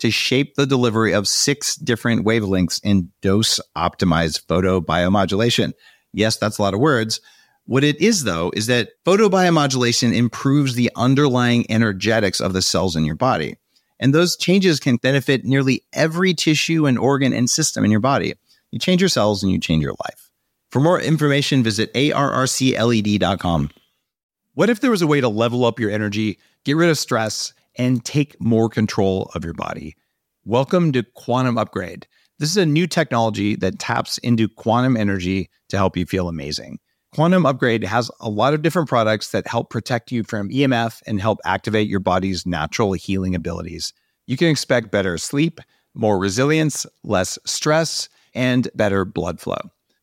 to shape the delivery of six different wavelengths in dose optimized photobiomodulation. Yes, that's a lot of words. What it is, though, is that photobiomodulation improves the underlying energetics of the cells in your body. And those changes can benefit nearly every tissue and organ and system in your body. You change your cells and you change your life. For more information, visit arrcled.com. What if there was a way to level up your energy, get rid of stress, and take more control of your body. Welcome to Quantum Upgrade. This is a new technology that taps into quantum energy to help you feel amazing. Quantum Upgrade has a lot of different products that help protect you from EMF and help activate your body's natural healing abilities. You can expect better sleep, more resilience, less stress, and better blood flow.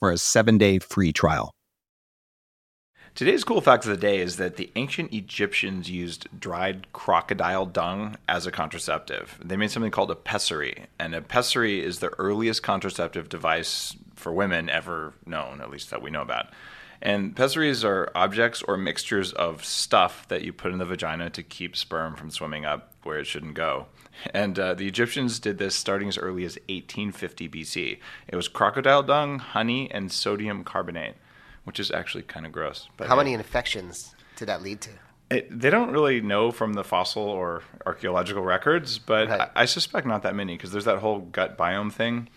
for a seven day free trial. Today's cool fact of the day is that the ancient Egyptians used dried crocodile dung as a contraceptive. They made something called a pessary, and a pessary is the earliest contraceptive device for women ever known, at least that we know about. And pessaries are objects or mixtures of stuff that you put in the vagina to keep sperm from swimming up where it shouldn't go. And uh, the Egyptians did this starting as early as 1850 BC. It was crocodile dung, honey, and sodium carbonate, which is actually kind of gross. But How many infections did that lead to? It, they don't really know from the fossil or archaeological records, but right. I, I suspect not that many because there's that whole gut biome thing.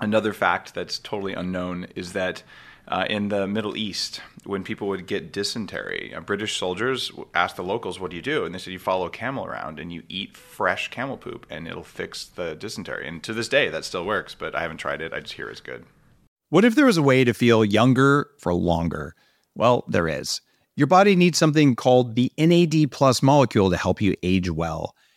Another fact that's totally unknown is that uh, in the Middle East, when people would get dysentery, uh, British soldiers asked the locals, "What do you do?" And they said, "You follow a camel around and you eat fresh camel poop, and it'll fix the dysentery." And to this day, that still works, but I haven't tried it. I just hear it's good. What if there was a way to feel younger for longer? Well, there is. Your body needs something called the NAD plus molecule to help you age well.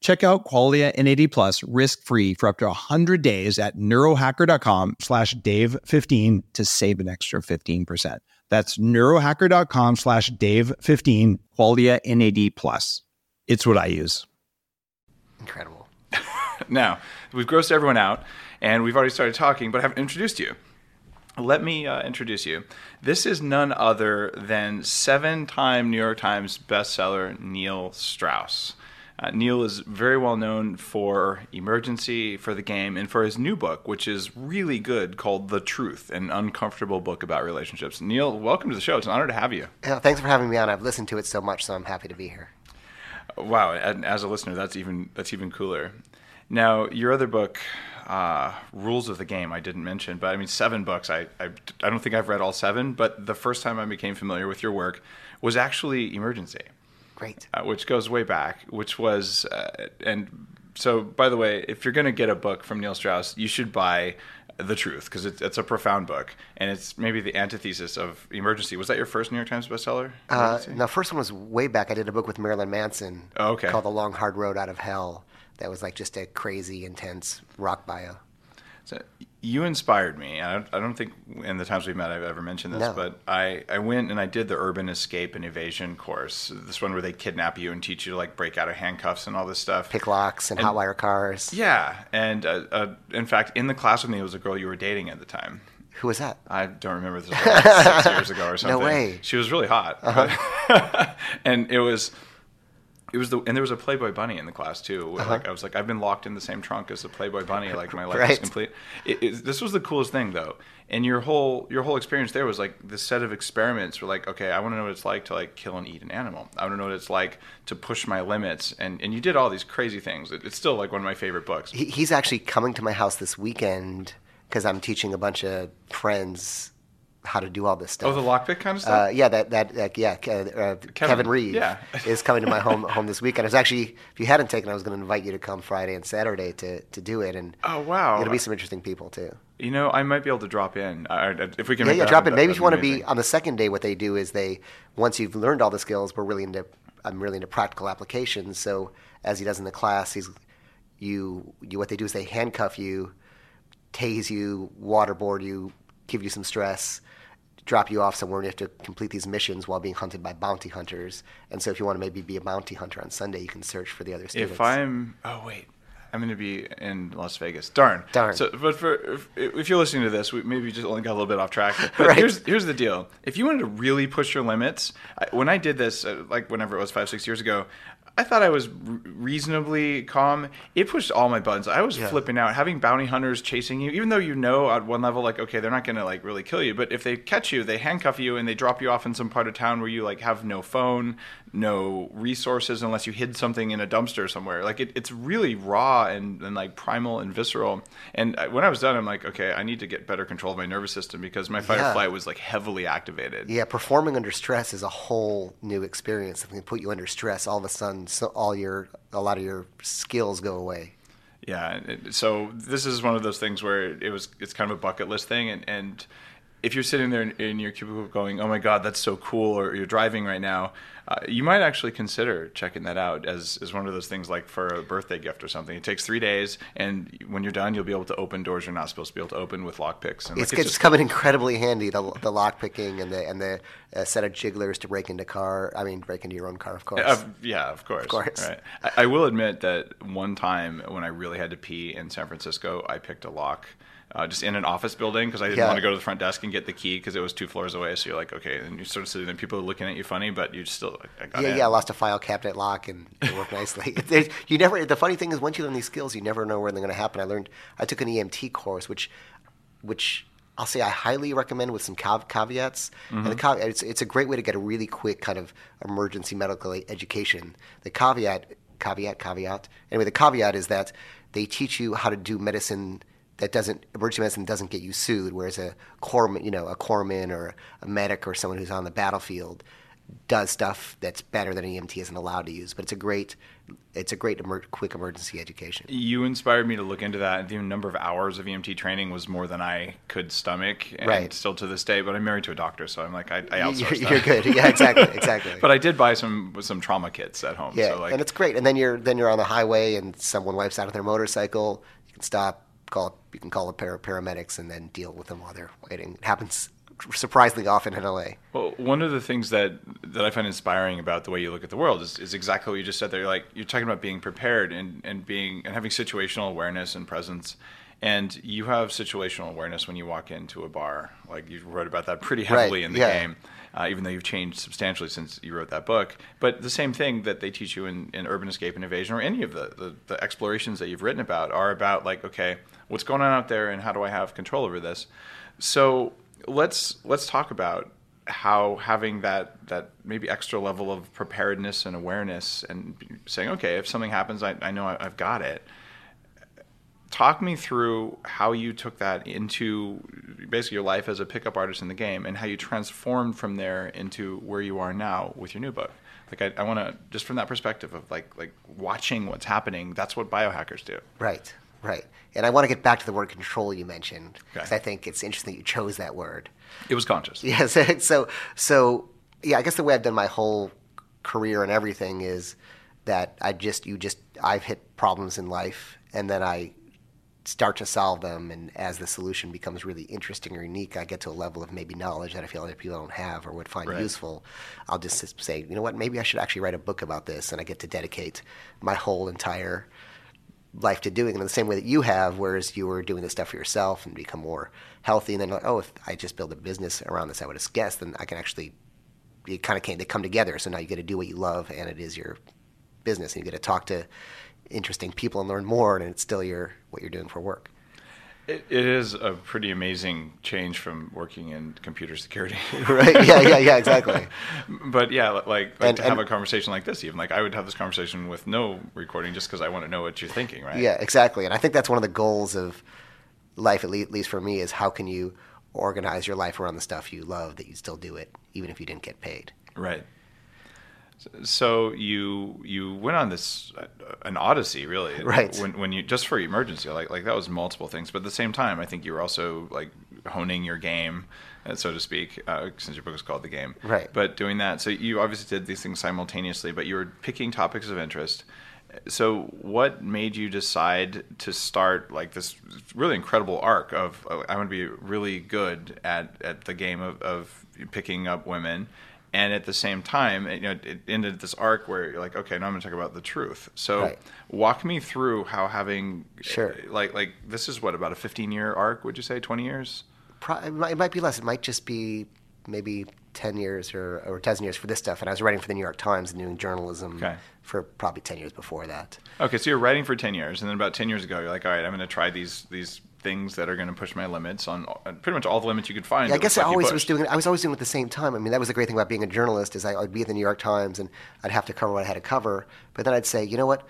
Check out Qualia NAD Plus risk-free for up to 100 days at neurohacker.com slash Dave15 to save an extra 15%. That's neurohacker.com slash Dave15, Qualia NAD Plus. It's what I use. Incredible. now, we've grossed everyone out, and we've already started talking, but I haven't introduced you. Let me uh, introduce you. This is none other than seven time New York Times bestseller Neil Strauss. Uh, Neil is very well known for Emergency, for the game, and for his new book, which is really good, called The Truth, an uncomfortable book about relationships. Neil, welcome to the show. It's an honor to have you. Yeah, thanks for having me on. I've listened to it so much, so I'm happy to be here. Wow, and as a listener, that's even that's even cooler. Now, your other book, uh, Rules of the Game, I didn't mention, but I mean, seven books. I, I, I don't think I've read all seven, but the first time I became familiar with your work was actually Emergency. Great. Uh, which goes way back, which was, uh, and so by the way, if you're going to get a book from Neil Strauss, you should buy The Truth because it's, it's, a profound book and it's maybe the antithesis of Emergency. Was that your first New York Times bestseller? Uh, no, first one was way back. I did a book with Marilyn Manson oh, okay. called The Long Hard Road Out of Hell. That was like just a crazy, intense rock bio. So you inspired me. I don't, I don't think in the times we've met I've ever mentioned this, No. but I, I went and I did the urban escape and evasion course. This one where they kidnap you and teach you to like break out of handcuffs and all this stuff. Pick locks and, And- hotwire cars. Yeah, and uh, uh, in fact, in the class with me was a girl you were dating at the time. Who was that? I don't remember this was like six years ago or something. No way. Uh-huh. She was really hot, and it was. It was the and there was a Playboy bunny in the class too. where, Like uh-huh. I was like I've been locked in the same trunk as the Playboy bunny. Like my life is complete. It, it, this was the coolest thing though, and your whole your whole experience there was like this set of experiments. Were like okay, I want to know what it's like to like kill and eat an animal. I want to know what it's like to push my limits, and and you did all these crazy things. It, it's still like one of my favorite books. He, he's actually coming to my house this weekend because I'm teaching a bunch of friends how to do all this stuff. Oh, the lockpick kind of stuff. Uh, yeah, that that uh, yeah, uh, Kevin, Reeve yeah. is coming to my home home this weekend. It's actually, if you hadn't taken, I was going to invite you to come Friday and Saturday to to do it, and Oh, wow. it'll be some interesting people too. You know, I might be able to drop in I, I- if we can. Yeah, yeah, drop in. Maybe if you want to be on the second day, what they do is they once you've learned all the skills, we're really into I'm really into practical applications. So as he does in the class, he's you you what they do is they handcuff you, tase you, waterboard you, give you some stress, drop you off somewhere, and you have to complete these missions while being hunted by bounty hunters. And so if you want to maybe be a bounty hunter on Sunday, you can search for the other students. If I'm, oh wait, I'm going to be in Las Vegas. Darn. Darn. So, but for if, if you're listening to this, we maybe just only got a little bit off track. But Right. here's here's the deal: if you wanted to really push your limits, I, when I did this, uh, like whenever it was five six years ago. I thought I was reasonably calm. It pushed all my buttons. I was Yeah. flipping out. Having bounty hunters chasing you, even though you know at one level, like, okay, they're not going to like really kill you, but if they catch you, they handcuff you and they drop you off in some part of town where you like have no phone, no resources unless you hid something in a dumpster somewhere. Like it, it's really raw and, and like primal and visceral. And I- when I was done, I'm like, okay, I need to get better control of my nervous system because my fight Yeah. or flight was like heavily activated. Yeah, performing under stress is a whole new experience. If they put you under stress, all of a sudden, so all your a lot of your skills go away. Yeah. So this is one of those things where it was it's kind of a bucket list thing, and and if you're sitting there in, in your cubicle going, "Oh my God, that's so cool," or you're driving right now, uh, you might actually consider checking that out as as one of those things like for a birthday gift or something. It takes three days, and when you're done, you'll be able to open doors you're not supposed to be able to open with lockpicks. And It's, like, it's coming incredibly handy the the lock picking and the and the uh, set of jigglers to break into car. I mean, break into your own car, of course. Uh, yeah, of course. course. Right. I, I will admit that one time when I really had to pee in San Francisco, I picked a lock. Uh, just in an office building because I didn't Yeah. want to go to the front desk and get the key because it was two floors away. So you're like, okay, and you're sort of sitting there, people are looking at you funny, but you still, I got yeah, in. yeah. I lost a file cabinet lock and it worked nicely. You never. The funny thing is, once you learn these skills, you never know when they're going to happen. I learned. I took an EMT course, which, which I'll say I highly recommend with some cav- caveats. And the cav- it's it's a great way to get a really quick kind of emergency medical education. The caveat, caveat, caveat. Anyway, the caveat is that they teach you how to do medicine that doesn't emergency medicine doesn't get you sued, whereas a corpsman, you know, a corpsman or a medic or someone who's on the battlefield does stuff that's better than an EMT isn't allowed to use. But it's a great, it's a great emer- quick emergency education. You inspired me to look into that. The number of hours of EMT training was more than I could stomach, and Right. still to this day. But I'm married to a doctor, so I'm like, I, I You're, outsource you're good. Yeah, exactly, exactly. but I did buy some some trauma kits at home. yeah, so like, and it's great. And then you're then you're on the highway, and someone wipes out of their motorcycle. You can stop, call. You can call the para- paramedics, and then deal with them while they're waiting. It happens surprisingly often in LA. Well, one of the things that that I find inspiring about the way you look at the world is, is exactly what you just said there. Like you're talking about being prepared and, and being and having situational awareness and presence. And you have situational awareness when you walk into a bar. Like you wrote about that pretty heavily Right, in the yeah. game, uh, even though you've changed substantially since you wrote that book. But the same thing that they teach you in, in Urban Escape and Evasion or any of the, the, the explorations that you've written about are about like, okay, what's going on out there and how do I have control over this? So let's let's talk about how having that that maybe extra level of preparedness and awareness and saying okay if something happens i, I know I, i've got it talk me through how you took that into basically your life as a pickup artist in the game and how you transformed from there into where you are now with your new book like i, I want to just from that perspective of like like watching what's happening that's what biohackers do Right, right. And I want to get back to the word control you mentioned because Okay. I think it's interesting that you chose that word. it was conscious Yes. So, so yeah, I guess the way I've done my whole career and everything is that I just, you just, I've hit problems in life and then I start to solve them, and as the solution becomes really interesting or unique, I get to a level of maybe knowledge that I feel other people don't have or would find Right. useful. I'll just say, you know what, maybe I should actually write a book about this, and I get to dedicate my whole entire life to doing it in the same way that you have, whereas you were doing this stuff for yourself and become more healthy. And then, like, oh, if I just build a business around this, I would have guessed, then I can actually, it kind of came, they come together. So now you get to do what you love, and it is your business, and you get to talk to interesting people and learn more, and it's still your what you're doing for work. It, it is a pretty amazing change from working in computer security. right? Yeah, yeah, yeah, exactly. but yeah, like, like And- to have a conversation like this, even like I would have this conversation with no recording just because I want to know what you're thinking, right? Yeah, exactly. And I think that's one of the goals of life, at le- at least for me, is how can you organize your life around the stuff you love that you still do it, even if you didn't get paid. Right. So you you went on this uh, an odyssey, really, Right. When when you just for emergency, like like that was multiple things, but at the same time, I think you were also like honing your game, uh, so to speak, uh, since your book is called The Game. Right. But doing that, so you obviously did these things simultaneously, but you were picking topics of interest. So, what made you decide to start like this really incredible arc of uh, I want to be really good at, at the game of, of picking up women, and at the same time, you know, it ended this arc where you're like, okay, now I'm going to talk about the truth. So, Right. walk me through how having Sure. Eh, like like this is what about a 15 year arc? Would you say 20 years? Pro- it, might, it might be less. It might just be maybe 10 years or, or a dozen years for this stuff. And I was writing for the New York Times and doing journalism Okay. for probably 10 years before that. Okay, so you're writing for 10 years, and then about 10 years ago, you're like, all right, I'm going to try these these things that are going to push my limits on uh, pretty much all the limits you could find. Yeah, I guess I like always was doing it. I was always doing it at the same time. I mean, that was the great thing about being a journalist is I, I'd be at the New York Times and I'd have to cover what I had to cover. But then I'd say, you know what?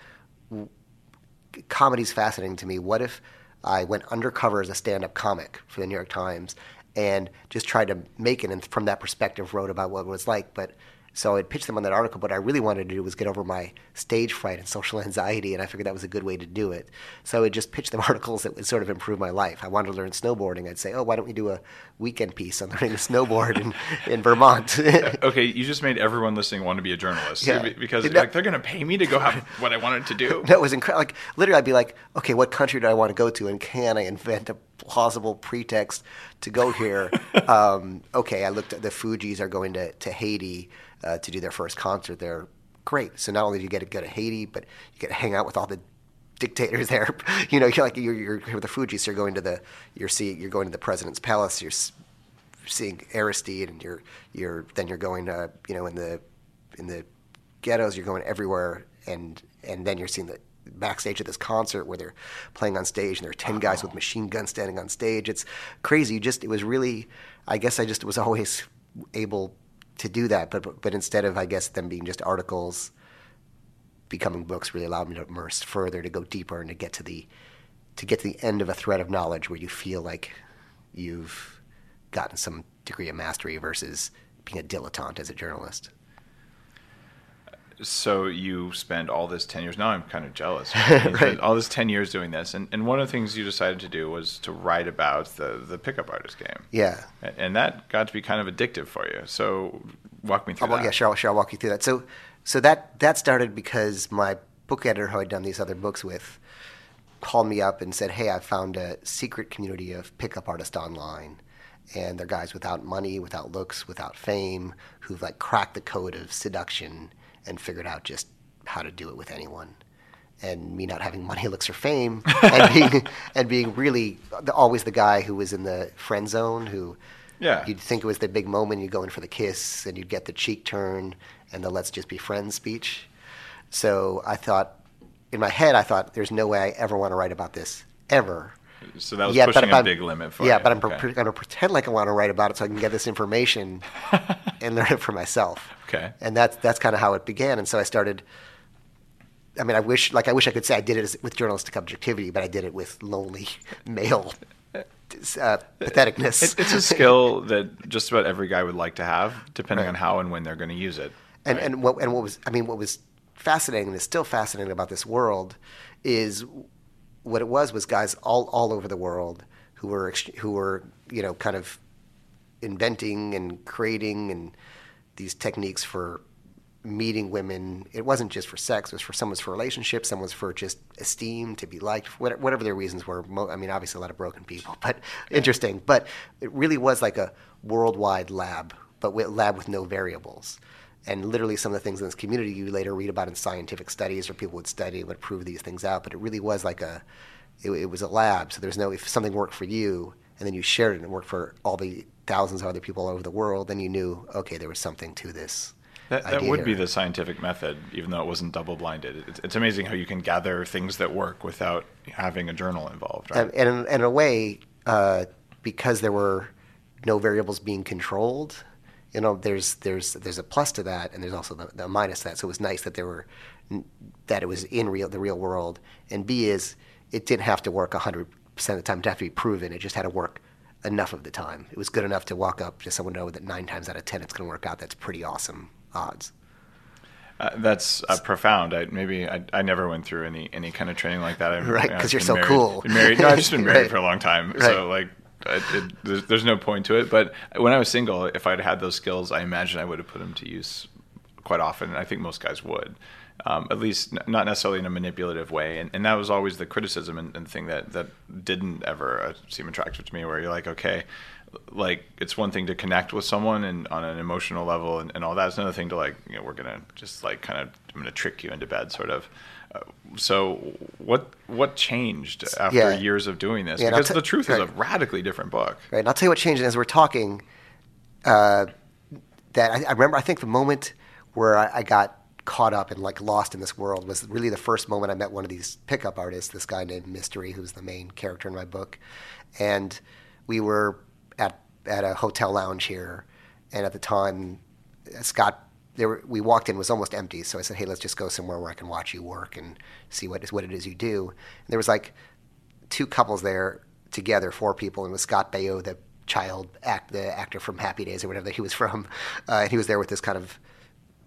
Comedy's fascinating to me. What if I went undercover as a stand-up comic for the New York Times and just tried to make it, and from that perspective, wrote about what it was like. But so I'd pitch them on that article. But what I really wanted to do was get over my stage fright and social anxiety, and I figured that was a good way to do it. So I would just pitch them articles that would sort of improve my life. I wanted to learn snowboarding. I'd say, oh, why don't we do a weekend piece on learning to snowboard in, in Vermont? Okay, you just made everyone listening want to be a journalist Yeah. Because that- like, they're going to pay me to go have what I wanted to do. That was incredible. Like literally, I'd be like, okay, what country do I want to go to, and can I invent a plausible pretext to go here? um, okay, I looked at the Fugees are going to to Haiti uh, to do their first concert there. Great. So not only do you get to go to Haiti, but you get to hang out with all the dictators there. You know, you're like you're, you're with the Fugees. So you're going to the you're seeing you're going to the president's palace. You're seeing Aristide, and you're you're then you're going to you know in the in the ghettos. You're going everywhere, and and then you're seeing the backstage at this concert where they're playing on stage, and there are ten guys with machine guns standing on stage. It's crazy. You just it was really. I guess I just was always able to do that, but but, instead of I guess them being just articles. Becoming books really allowed me to immerse further, to go deeper, and to get to the to get to the end of a thread of knowledge where you feel like you've gotten some degree of mastery versus being a dilettante as a journalist. So you spend all this 10 years. Now I'm kind of jealous. Right. All this 10 years doing this. And, and one of the things you decided to do was to write about the, the pickup artist game. Yeah. And that got to be kind of addictive for you. So walk me Oh, through well, that. yeah, sure, I'll, sure, I'll walk you through that. So, so that that started because my book editor, who I'd done these other books with, called me up and said, "Hey, I found a secret community of pickup artists online, and they're guys without money, without looks, without fame, who've like cracked the code of seduction and figured out just how to do it with anyone." And me not having money, looks, or fame, and being and being really the, always the guy who was in the friend zone, who Yeah. you'd think it was the big moment, you'd go in for the kiss, and you'd get the cheek turn and the let's just be friends speech. So I thought, in my head, I thought, there's no way I ever want to write about this, ever. So that was Yeah, pushing a I'm- big limit for yeah, you. but I'm Okay. going to pretend like I want to write about it so I can get this information and learn it for myself. Okay. And that's that's kind of how it began. And so I started. I mean, I wish like I wish I could say I did it with journalistic objectivity, but I did it with lonely male uh, patheticness. It, it's a skill that just about every guy would like to have, depending Right. on how and when they're going to use it. And right? and what and what was I mean what was fascinating and is still fascinating about this world is what it was was guys all all over the world who were who were you know kind of inventing and creating and these techniques for meeting women. It wasn't just for sex; it was for some was for relationships, some was for just esteem, to be liked, whatever their reasons were. I mean, obviously a lot of broken people, but interesting. But it really was like a worldwide lab, but with, lab with no variables. And literally, some of the things in this community you later read about in scientific studies, or people would study and would prove these things out. But it really was like a, it, it was a lab. So there's no if something worked for you, and then you shared it and it worked for all the thousands of other people all over the world, then you knew okay, there was something to this. That, that would be the scientific method, even though it wasn't double blinded. It's, it's amazing how you can gather things that work without having a journal involved, right? And, and in, and in a way, uh, because there were no variables being controlled, you know, there's there's there's a plus to that, and there's also the, the minus to that. So it was nice that there were that it was in real the real world. And B is it didn't have to work 100 percent of the time. It didn't have to be proven. It just had to work enough of the time. It was good enough to walk up to someone know that nine times out of ten it's going to work out. That's pretty awesome odds. Uh, that's uh, profound. I, maybe I, I never went through any, any kind of training like that. I've, Right, I've 'cause you're so married- cool. married. No, I've just been married Right. for a long time. Right. So like, it, it, there's, no point to it. But when I was single, if I'd had those skills, I imagine I would have put them to use quite often. And I think most guys would. Um, at least n- not necessarily in a manipulative way, and, and that was always the criticism and, and thing that that didn't ever uh, seem attractive to me. Where you're like, okay, like it's one thing to connect with someone and on an emotional level and, and all that. It's another thing to like, you know, we're gonna just like kind of I'm gonna trick you into bed, sort of. So what what changed after Yeah. years of doing this? Yeah, because t- the truth is a radically different book. Right. And I'll tell you what changed as we're talking. Uh, that I, I remember. I think the moment where I, I got caught up and like lost in this world was really the first moment I met one of these pickup artists. This guy named Mystery, who's the main character in my book, and we were at at a hotel lounge here, and at the time, Scott. There we walked in was almost empty, so I said, "Hey, let's just go somewhere where I can watch you work and see what is what it is you do." And there was like two couples there together, four people, and it was Scott Baio, the child act, the actor from Happy Days or whatever that he was from, uh, and he was there with this kind of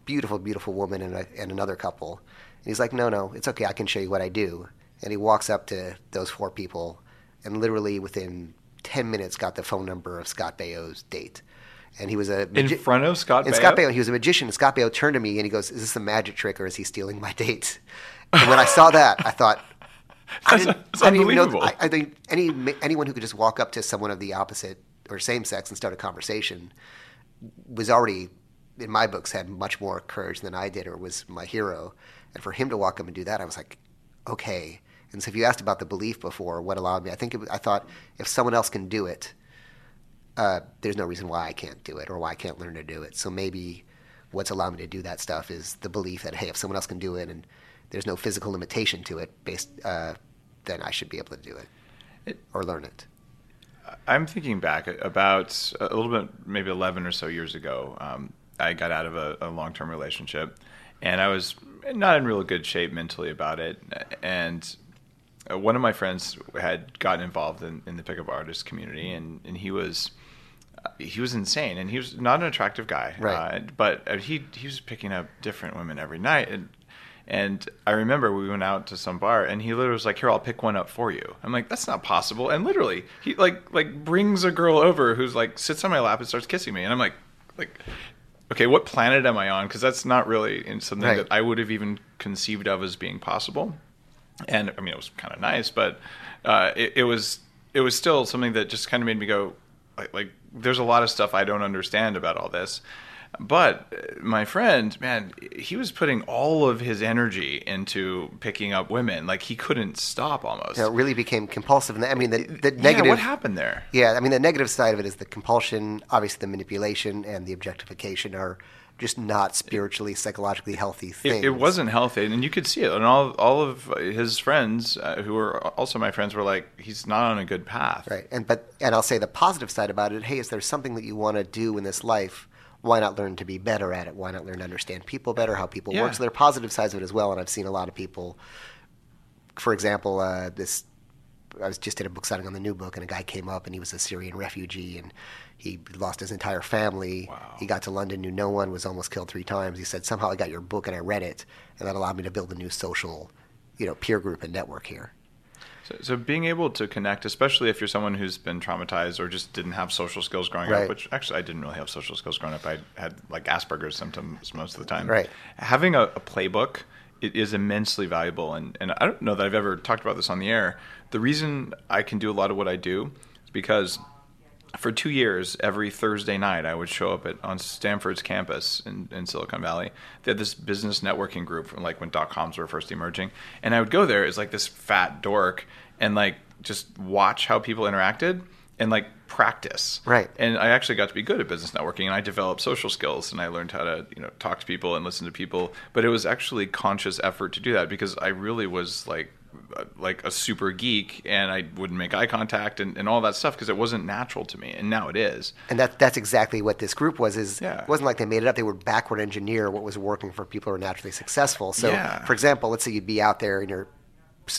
beautiful, beautiful woman and, a, and another couple. And he's like, "No, no, it's okay. I can show you what I do." And he walks up to those four people, and literally within ten minutes, got the phone number of Scott Baio's date. And he was a In front of Scott and Baio? Scott Baio, he was a magician. And Scott Baio turned to me and he goes, "Is this a magic trick or is he stealing my date?" And when I saw that, I thought, I didn't, that's I didn't even know. unbelievable. I, I think any anyone who could just walk up to someone of the opposite or same sex and start a conversation was already, in my books, had much more courage than I did or was my hero. And for him to walk up and do that, I was like, okay. And so if you asked about the belief before, what allowed me, I think it, I thought if someone else can do it, uh, there's no reason why I can't do it or why I can't learn to do it. So maybe what's allowed me to do that stuff is the belief that hey, if someone else can do it and there's no physical limitation to it, based, uh, then I should be able to do it, It- or learn it. I'm thinking back about a little bit, maybe 11 or so years ago. Um, I got out of a, a long term relationship, and I was not in real good shape mentally about it. And uh, one of my friends had gotten involved in, in the pickup artist community, and, and he was. He was insane, and he was not an attractive guy. Right. Uh, but uh, he he was picking up different women every night, and and I remember we went out to some bar, and he literally was like, "Here, I'll pick one up for you." I'm like, "That's not possible." And literally, he like like brings a girl over who's like sits on my lap and starts kissing me, and I'm like, like, okay, what planet am I on? Because that's not really in something Right. that I would have even conceived of as being possible. And I mean, it was kind of nice, but uh, it, it was it was still something that just kind of made me go, like, like, there's a lot of stuff I don't understand about all this. But uh, my friend, man, he was putting all of his energy into picking up women. Like he couldn't stop almost. Know, it really became compulsive. And I mean, the, the Yeah, negative. what happened there? Yeah, I mean, the negative side of it is the compulsion, obviously the manipulation and the objectification are just not spiritually, psychologically healthy things. It, it wasn't healthy, and you could see it. And all all of his friends, uh, who were also my friends, were like, "He's not on a good path." Right. And but and I'll say the positive side about it, hey, is there something that you want to do in this life? Why not learn to be better at it? Why not learn to understand people better, how people Yeah. work? So there are positive sides of it as well. And I've seen a lot of people, for example, uh, this I was just at a book signing on the new book, and a guy came up, and he was a Syrian refugee, and he lost his entire family. Wow. He got to London, knew no one, was almost killed three times. He said somehow I got your book and I read it, and that allowed me to build a new social, you know, peer group and network here. So, so being able to connect, especially if you're someone who's been traumatized or just didn't have social skills growing Right. up, which actually I didn't really have social skills growing up. I had like Asperger's symptoms most of the time. Right. Having a, a playbook it is immensely valuable, and and I don't know that I've ever talked about this on the air. The reason I can do a lot of what I do is because for two years, every Thursday night, I would show up at on Stanford's campus in, in Silicon Valley. They had this business networking group, from like when dot coms were first emerging, and I would go there as like this fat dork and like just watch how people interacted and like practice. Right. And I actually got to be good at business networking, and I developed social skills, and I learned how to you know talk to people and listen to people. But it was actually conscious effort to do that because I really was like like a super geek and I wouldn't make eye contact and, and all that stuff because it wasn't natural to me and now it is. And that that's exactly what this group was. Is Yeah. it wasn't like they made it up. They would backward engineer what was working for people who are naturally successful. So, Yeah. for example, let's say you'd be out there and you're,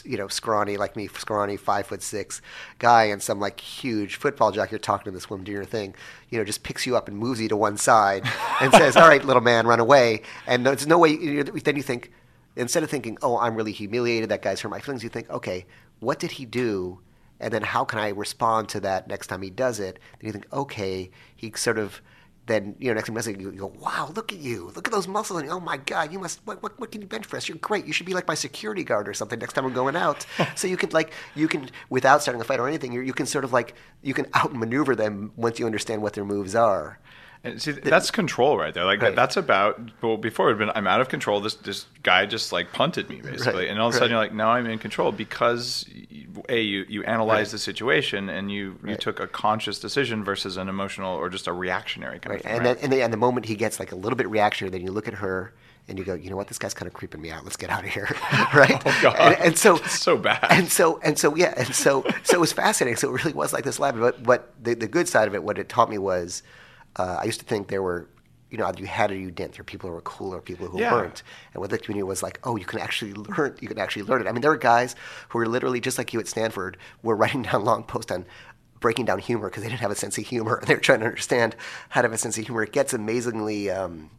you know, scrawny like me, scrawny five foot six guy, and some like huge football jock. You're talking to this woman, doing your thing. You know, just picks you up and moves you to one side and says, "All right, little man, run away." And there's no way. You then you think, instead of thinking, "Oh, I'm really humiliated. That guy's hurt my feelings," you think, "Okay, what did he do?" and then how can I respond to that next time he does it? Then you think, okay, he sort of, then you know, next time you go, wow, look at you, look at those muscles, and oh my god, you must, what, what, what can you bench press? You're great. You should be like my security guard or something next time I'm going out. so you can like, you can without starting a fight or anything, you you can sort of like, you can outmaneuver them once you understand what their moves are. And see, that's control right there. Like Right. that's about. Well, before it had been, I'm out of control. This this guy just like punted me basically, Right, and all of a sudden right. you're like, now I'm in control because a you you analyzed the situation and you you took a conscious decision versus an emotional or just a reactionary kind of thing. And right? then, and, the, and the moment he gets like a little bit reactionary, then you look at her and you go, you know what, this guy's kind of creeping me out. Let's get out of here, right? Oh, God. And, and so, It's so bad. And so, and so, yeah, and so, so it was fascinating. So it really was like this lab. But, but the, the good side of it, what it taught me was, uh, I used to think there were, you know, either you had or you didn't. There were people who were cool or people who Yeah. weren't. And what the community was like, oh, you can actually learn. You can actually learn it. I mean, there were guys who were literally just like you at Stanford, were writing down long posts on breaking down humor because they didn't have a sense of humor. They were trying to understand how to have a sense of humor. It gets amazingly. Um,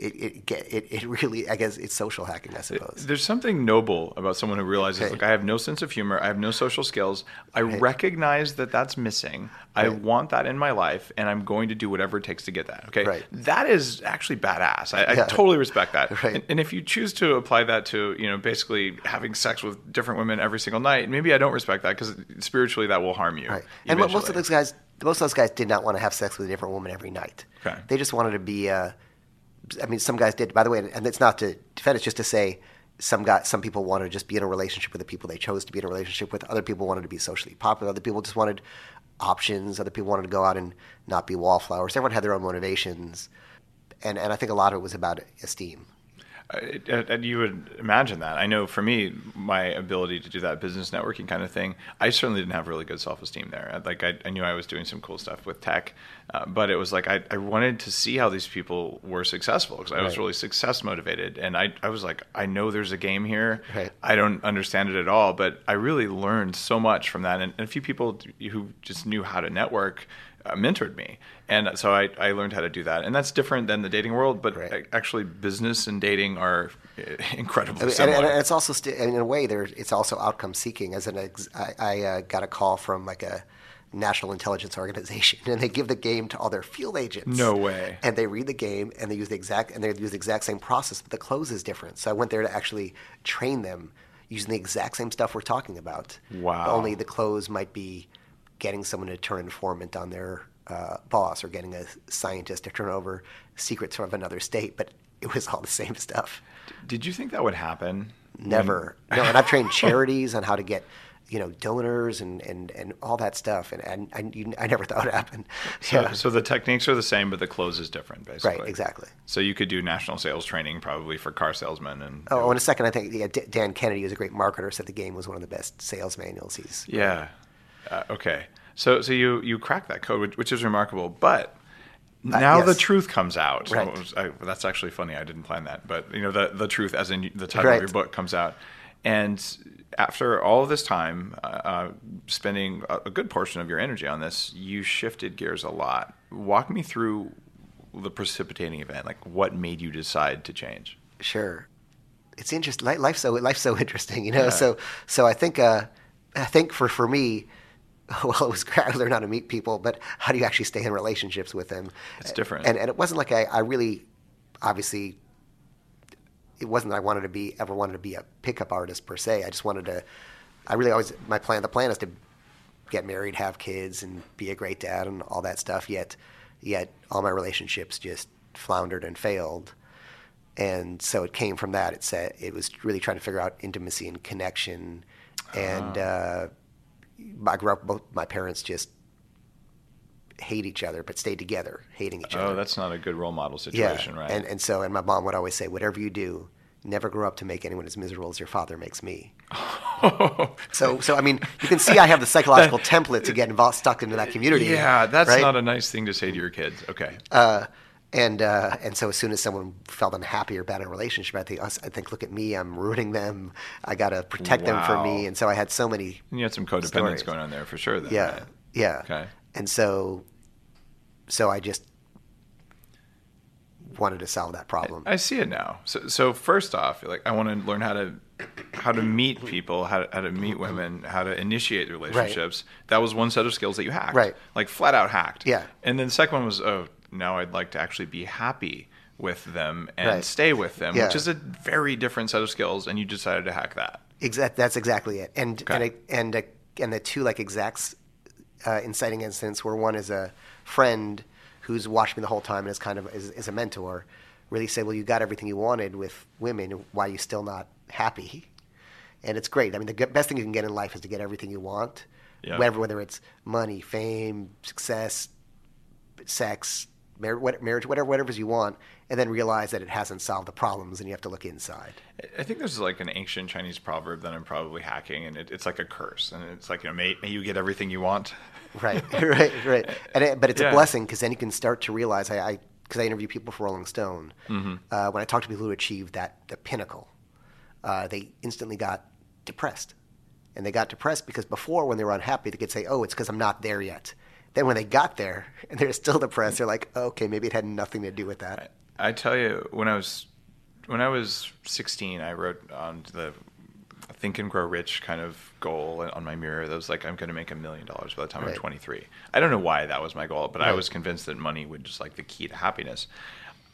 it, it, get- it, it really, I guess, it's social hacking, I suppose. There's something noble about someone who realizes, Right. look, I have no sense of humor, I have no social skills. I recognize that that's missing. I want that in my life, and I'm going to do whatever it takes to get that. Okay, Right. that is actually badass. I, I totally respect that. Right. And, and if you choose to apply that to, you know, basically having sex with different women every single night, maybe I don't respect that because spiritually that will harm you. Right. And mo- most of those guys, most of those guys did not want to have sex with a different woman every night. Okay. They just wanted to be. Uh, I mean, some guys did. By the way, and it's not to defend. It's just to say some guy, some people wanted to just be in a relationship with the people they chose to be in a relationship with. Other people wanted to be socially popular. Other people just wanted options. Other people wanted to go out and not be wallflowers. Everyone had their own motivations, and and I think a lot of it was about esteem. And you would imagine that. I know for me, my ability to do that business networking kind of thing, I certainly didn't have really good self esteem there. I- Like I, I knew I was doing some cool stuff with tech, uh, but it was like I, I wanted to see how these people were successful because I was really success motivated, and I, I was like, I know there's a game here. Right. I don't understand it at all, but I really learned so much from that, and, and a few people who just knew how to network. Uh, mentored me, and so I, I learned how to do that, and that's different than the dating world. But Right. actually, business and dating are uh, incredibly I mean, similar. and it's also sti- in a way there it's also outcome seeking. As an ex- I, I uh, got a call from like a national intelligence organization, and they give the game to all their field agents. No way. And they read the game, and they use the exact and they use the exact same process, but the close is different. So I went there to actually train them using the exact same stuff we're talking about. Wow. Only the close might be getting someone to turn informant on their uh, boss or getting a scientist to turn over secrets from another state, but it was all the same stuff. Did you think that would happen? Never. No, and I've trained charities on how to get, you know, donors and, and, and all that stuff, and, and I, you, I never thought it happened. So, yeah. so the techniques are the same, but the close is different, basically. right, exactly. So you could do national sales training probably for car salesmen and Oh, in a second, I think yeah, D- Dan Kennedy, who's a great marketer, said the game was one of the best sales manuals he's. yeah. Uh, okay. So so you you cracked that code, which, which is remarkable, but. Now yes. the truth comes out. Right. Was- I- that's actually funny. I didn't plan that, but you know the the truth, as in the title Right. of your book, comes out. And after all of this time, uh, uh, spending a, a good portion of your energy on this, you shifted gears a lot. Walk me through the precipitating event. Like, what made you decide to change? Sure, it's interesting. Li- Life's so life's so interesting, you know. So so I think uh, I think for for me, well, it was great. I learned how to meet people, but how do you actually stay in relationships with them? It's different. And and it wasn't like I, I really, obviously, it wasn't that I wanted to be ever wanted to be a pickup artist per se. I just wanted to. I really always my plan. The plan is to get married, have kids, and be a great dad and all that stuff. Yet, yet all my relationships just floundered and failed. And so it came from that. It said it was really trying to figure out intimacy and connection. And uh, I grew up. Both my parents just hate each other, but stayed together, hating each other. Oh, that's not a good role model yeah. situation, right? And and so and my mom would always say, whatever you do, never grow up to make anyone as miserable as your father makes me. so so I mean, you can see I have the psychological template to get involved, stuck into that community. yeah, that's right? not a nice thing to say to your kids. Okay. Uh, and uh, and so as soon as someone felt unhappy or bad in a relationship, I think I think, look at me, I'm ruining them. I got to protect them from me. And so I had so many. And you had some codependence Stories. going on there for sure. Then, Yeah, right? yeah. Okay. And so, so I just wanted to solve that problem. I see it now. So, so first off, like I want to learn how to how to meet people, how to, how to meet women, how to initiate relationships. That was one set of skills that you hacked, Right. Like flat out hacked. Yeah. And then the second one was, oh, now I'd like to actually be happy with them and Right. stay with them, Yeah. which is a very different set of skills. And you decided to hack that. Exact. That's exactly it. And Okay. and it- and uh, and the two like exacts uh, inciting incidents where one is a friend who's watched me the whole time and is kind of is, is a mentor. Really say, well, you got everything you wanted with women. Why are you still not happy? And it's great. I mean, the best thing you can get in life is to get everything you want, Yeah. whether whether it's money, fame, success, sex, mar- what, marriage, whatever, whatever you want, and then realize that it hasn't solved the problems, and you have to look inside. I think there's like an ancient Chinese proverb that I'm probably hacking, and it, it's like a curse, and it's like you know, may, may you get everything you want. Right, right, right. And it, but it's Yeah. a blessing because then you can start to realize. I because I, interview people for Rolling Stone. Uh, when I talk to people who achieved that the pinnacle, uh, they instantly got depressed, and they got depressed because before when they were unhappy, they could say, "Oh, it's because I'm not there yet." Then when they got there and they're still depressed, they're like, "Okay, maybe it had nothing to do with that." I tell you, when I was when I was 16, I wrote on the Think and Grow Rich kind of goal on my mirror. That was like, I'm going to make a million dollars by the time I'm Right. 23. I don't know why that was my goal, but I was convinced that money would just like the key to happiness.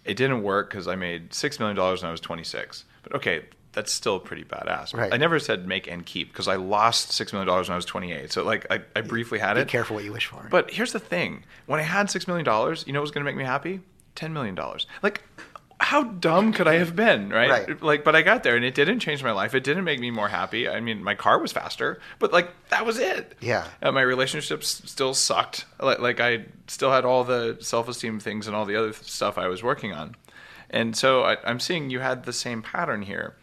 It didn't work because I made six million dollars when I was 26. But okay, that's still pretty badass. Right. I never said make and keep because I lost six million dollars when I was 28. So like, I, I briefly had Be it. Be careful what you wish for. But here's the thing: when I had six million dollars, you know what was going to make me happy? Ten million dollars. Like, how dumb could I have been, right? Right. Like, but I got there, and it didn't change my life. It didn't make me more happy. I mean, my car was faster, but like that was it. Yeah. Uh, my relationships still sucked. Like, like I still had all the self-esteem things and all the other stuff I was working on, and so I, I'm seeing you had the same pattern here.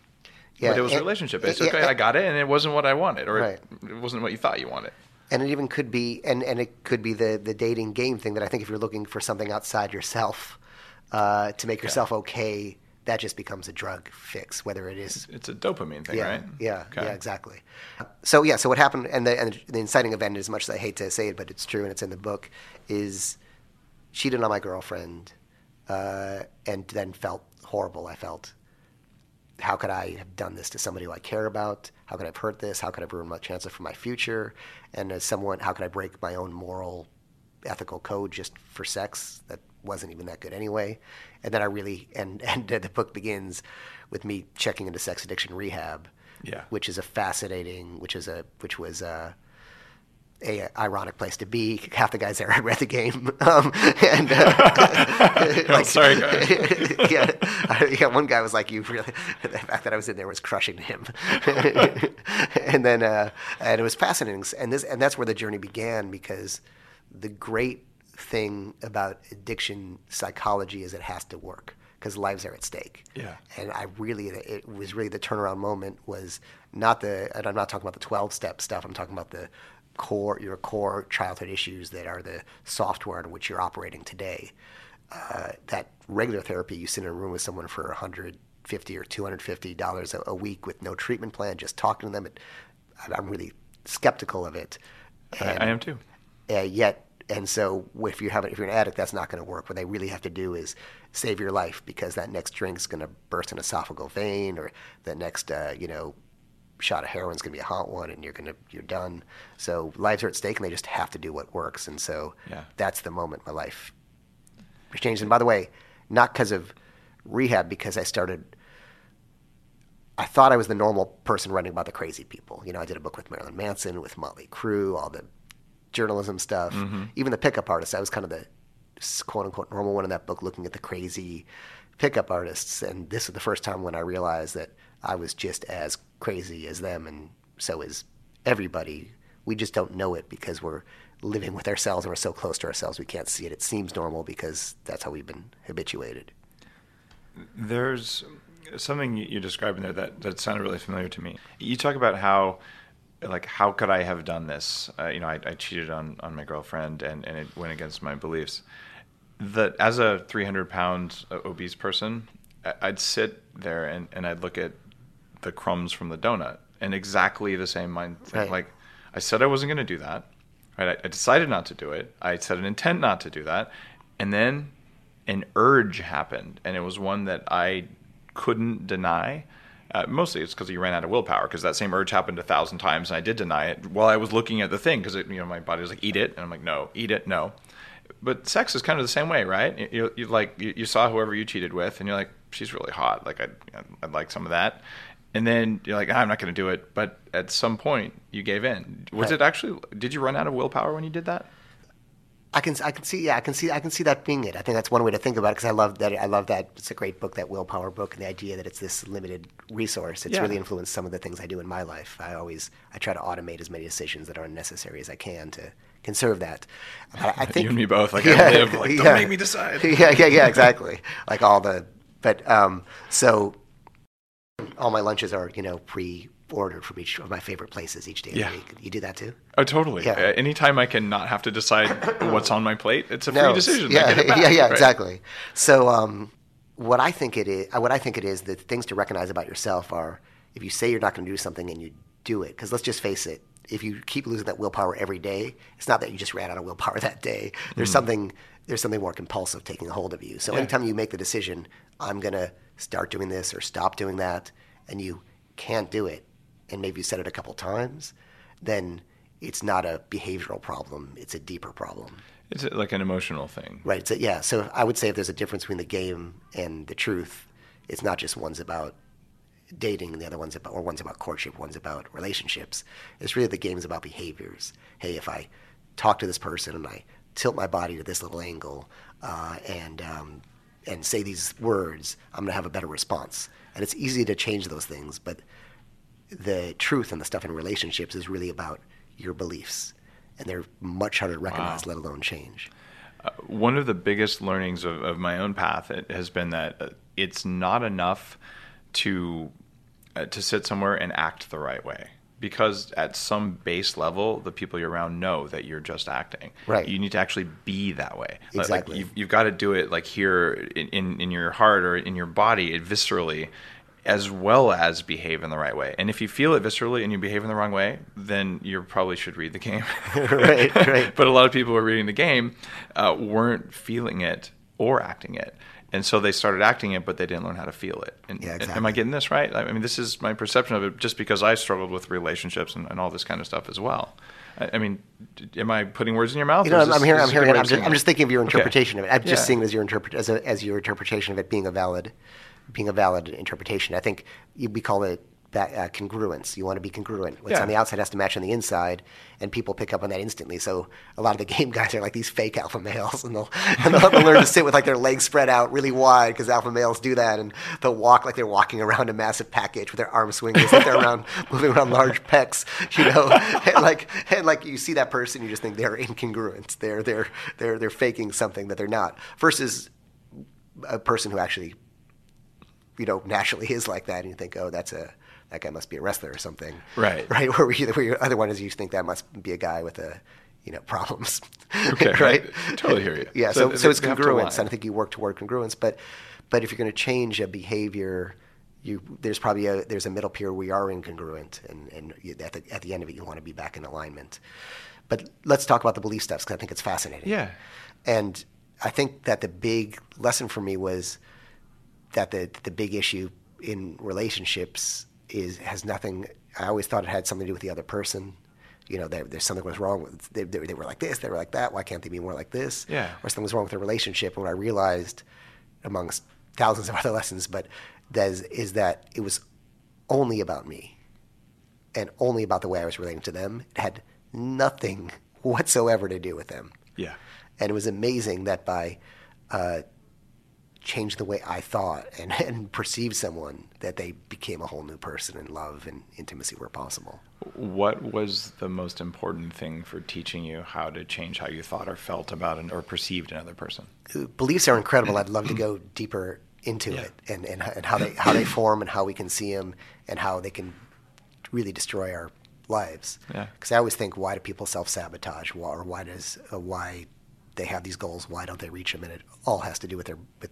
Yeah, but it was a relationship. It's yeah, okay. and- I got it, and it wasn't what I wanted, or Right. it, it wasn't what you thought you wanted. and it even could be and, and it could be the, the dating game thing that I think if you're looking for something outside yourself uh, to make yourself okay, that just becomes a drug fix, whether it is It's a dopamine thing, yeah, right? yeah, Okay. yeah, exactly. So yeah, so what happened, and the and the inciting event, as much as I hate to say it, but it's true, and it's in the book, is cheated on my girlfriend, uh, and then felt horrible. I felt, how could I have done this to somebody who I care about? How could I have hurt this? How could I ruin my chances for my future? And as someone, how could I break my own moral, ethical code just for sex that wasn't even that good anyway? And then I really, and and the book begins with me checking into sex addiction rehab Yeah. which is a fascinating, which is a which was a, a ironic place to be. Half the guys there had read the game, um, and uh, Oh, sorry, yeah, I- yeah, one guy was like, "You really." The fact that I was in there was crushing him, and then uh, and it was fascinating, and this and that's where the journey began because the great thing about addiction psychology is it has to work because lives are at stake. Yeah. And I really, it was really the turnaround moment was not the, and I'm not talking about the 12 step stuff. I'm talking about the core, your core childhood issues that are the software in which you're operating today. Uh, that regular therapy, you sit in a room with someone for 150 or 250 dollars a, week with no treatment plan, just talking to them. It, I'm really skeptical of it. I, I am too. Uh, yet, and so if you have if you're an addict, that's not going to work. What they really have to do is save your life because that next drink is going to burst an esophageal vein, or the next uh, you know shot of heroin is going to be a hot one, and you're going to you're done. So lives are at stake, and they just have to do what works. And so Yeah. that's the moment my life changed. And by the way, not because of rehab, because I started. I thought I was the normal person writing about the crazy people. You know, I did a book with Marilyn Manson, with Motley Crue, all the journalism stuff, mm-hmm. even the pickup artists. I was kind of the quote unquote normal one in that book, looking at the crazy pickup artists. And this was the first time when I realized that I was just as crazy as them, and so is everybody. We just don't know it because we're living with ourselves and we're so close to ourselves we can't see it. It seems normal because that's how we've been habituated. There's something you described in there that, that sounded really familiar to me. You talk about how, like, how could I have done this? Uh, you know, I, I cheated on, on my girlfriend and, and it went against my beliefs. That as a 300 pound obese person, I'd sit there and, and I'd look at the crumbs from the donut and exactly the same mind thing. Right. Like, I said I wasn't going to do that. Right? I, I decided not to do it. I set an intent not to do that. And then an urge happened, and it was one that I couldn't deny. Uh, mostly it's because you ran out of willpower. Because that same urge happened a thousand times, and I did deny it while I was looking at the thing. Because you know my body was like, "Eat it," and I'm like, "No, eat it, no." But sex is kind of the same way, right? You, you, you like you, you saw whoever you cheated with, and you're like, "She's really hot. Like I'd, I'd like some of that." And then you're like, "I'm not going to do it." But at some point, you gave in. Was Right. it actually? Did you run out of willpower when you did that? I can I can see yeah I can see I can see that being it. I think that's one way to think about it because I love that I love that it's a great book that willpower book and the idea that it's this limited resource. It's Yeah. really influenced some of the things I do in my life. I always I try to automate as many decisions that are unnecessary as I can to conserve that. I, I think you and me both. Like I live. Like don't yeah. make me decide. yeah, yeah, yeah, exactly. like all the, but um, so all my lunches are you know pre-ordered from each of my favorite places each day of Yeah. the week. You do that too? Oh, totally. Yeah. Uh, anytime I can not have to decide what's on my plate, it's a free decision. Yeah, back, yeah, yeah, right? exactly. So, um, what I think it is, what I think it is, the things to recognize about yourself are if you say you're not going to do something and you do it. Because let's just face it, if you keep losing that willpower every day, it's not that you just ran out of willpower that day. There's something, there's something more compulsive taking a hold of you. So. Yeah. anytime you make the decision, I'm going to start doing this or stop doing that, and you can't do it, and maybe you said it a couple times, then it's not a behavioral problem. It's a deeper problem. It's like an emotional thing. Right. So yeah. So I would say if there's a difference between the game and the truth, it's not just one's about dating and the other one's about, or one's about courtship, one's about relationships. It's really the game's about behaviors. Hey, if I talk to this person and I tilt my body to this little angle uh, and um, and say these words, I'm going to have a better response. And it's easy to change those things, but the truth and the stuff in relationships is really about your beliefs, and they're much harder to recognize, let alone change. One of the biggest learnings of, of my own path it has been that uh, it's not enough to uh, to sit somewhere and act the right way. Because at some base level, the people you're around know that you're just acting. Right. You need to actually be that way. Like- Like Exactly. you've, you've got to do it like here in, in, in your heart or in your body, viscerally, as well as behave in the right way. And if you feel it viscerally and you behave in the wrong way, then you probably should read the game. Right, right. But a lot of people who are reading the game uh, weren't feeling it or acting it. And so they started acting it, but they didn't learn how to feel it. And, Yeah, and- Am I getting this right? I mean, this is my perception of it just because I struggled with relationships and, and all this kind of stuff as well. I, I mean, am I putting words in your mouth? You know, I'm, I'm this- hearing, I'm a good hearing I'm just, I'm just thinking of your Okay. interpretation of it. I'm just Yeah. seeing it as your interpret as, a, as your interpretation of it being a valid, being a valid interpretation. I think you, we call it that, uh, congruence. You want to be congruent. What's Yeah. on the outside has to match on the inside, and people pick up on that instantly. So a lot of the game guys are like these fake alpha males, and they'll and they'll, they'll learn to sit with like their legs spread out really wide because alpha males do that, and they'll walk like they're walking around a massive package with their arms swinging, if they're around moving around large pecs, you know, and like and like you see that person, you just think they're incongruent. They're they're they're they're faking something that they're not. Versus a person who actually, you know, naturally is like that, and you think, oh, that's a that guy must be a wrestler or something, Right. Right. Where, we, where your other one is you think that must be a guy with a, you know, problems, Okay, right? I totally hear you. Yeah. So So so, it's they have to congruence, and I think you work toward congruence, but but if you're going to change a behavior. You, there's probably a there's a middle period where you are incongruent, and, and you, at, the, at the end of it, you want to be back in alignment. But let's talk about the belief stuff because I think it's fascinating. Yeah. And I think that the big lesson for me was that the the big issue in relationships is has nothing. I always thought it had something to do with the other person. You know, there, there's something was wrong with they, they, they were like this, they were like that. Why can't they be more like this? Yeah. Or something was wrong with their relationship. And what I realized, amongst thousands of other lessons, but that is, is that it was only about me, and only about the way I was relating to them. It had nothing whatsoever to do with them. Yeah. And it was amazing that by uh, changed the way I thought and, and perceived someone, that they became a whole new person and love and intimacy were possible. What was the most important thing for teaching you how to change how you thought or felt about an, or perceived another person? Beliefs are incredible. I'd love to go deeper into Yeah. it and, and, and how they how they form and how we can see them and how they can really destroy our lives. Yeah. Because I always think, why do people self sabotage? Why, or why does uh, why they have these goals? Why don't they reach them? And it all has to do with their with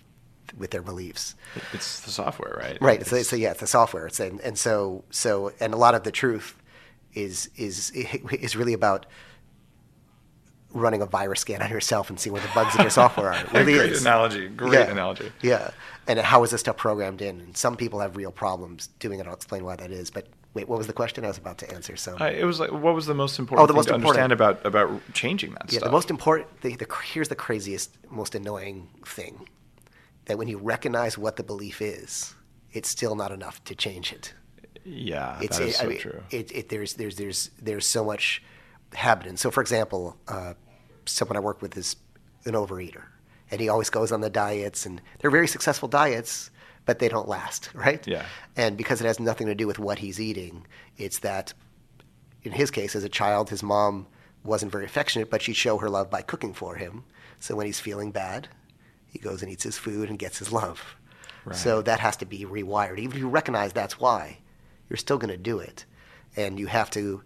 with their beliefs. It's the software, right? Right. So, so yeah, it's the software. It's and, and so so and a lot of the truth is is is really about running a virus scan on yourself and seeing where the bugs in your software are. Really Great is. analogy. Great Yeah. analogy. Yeah. And how is this stuff programmed in? And some people have real problems doing it. I'll explain why that is. But wait, what was the question I was about to answer? So Uh, it was like, what was the most important Oh, the thing most to important- understand about about changing that stuff. yeah, stuff? the most important. The, the, here's the craziest, most annoying thing: that when you recognize what the belief is, it's still not enough to change it. yeah, it's that is it, so I mean, true. It, it, there's there's there's there's so much habit. And so, for example, uh, someone I work with is an overeater, and he always goes on the diets, and they're very successful diets, but they don't last, right? Yeah. And because it has nothing to do with what he's eating, it's that, in his case, as a child, his mom wasn't very affectionate, but she'd show her love by cooking for him. So when he's feeling bad, he goes and eats his food and gets his love. Right. So that has to be rewired. Even if you recognize that's why, you're still going to do it. And you have to,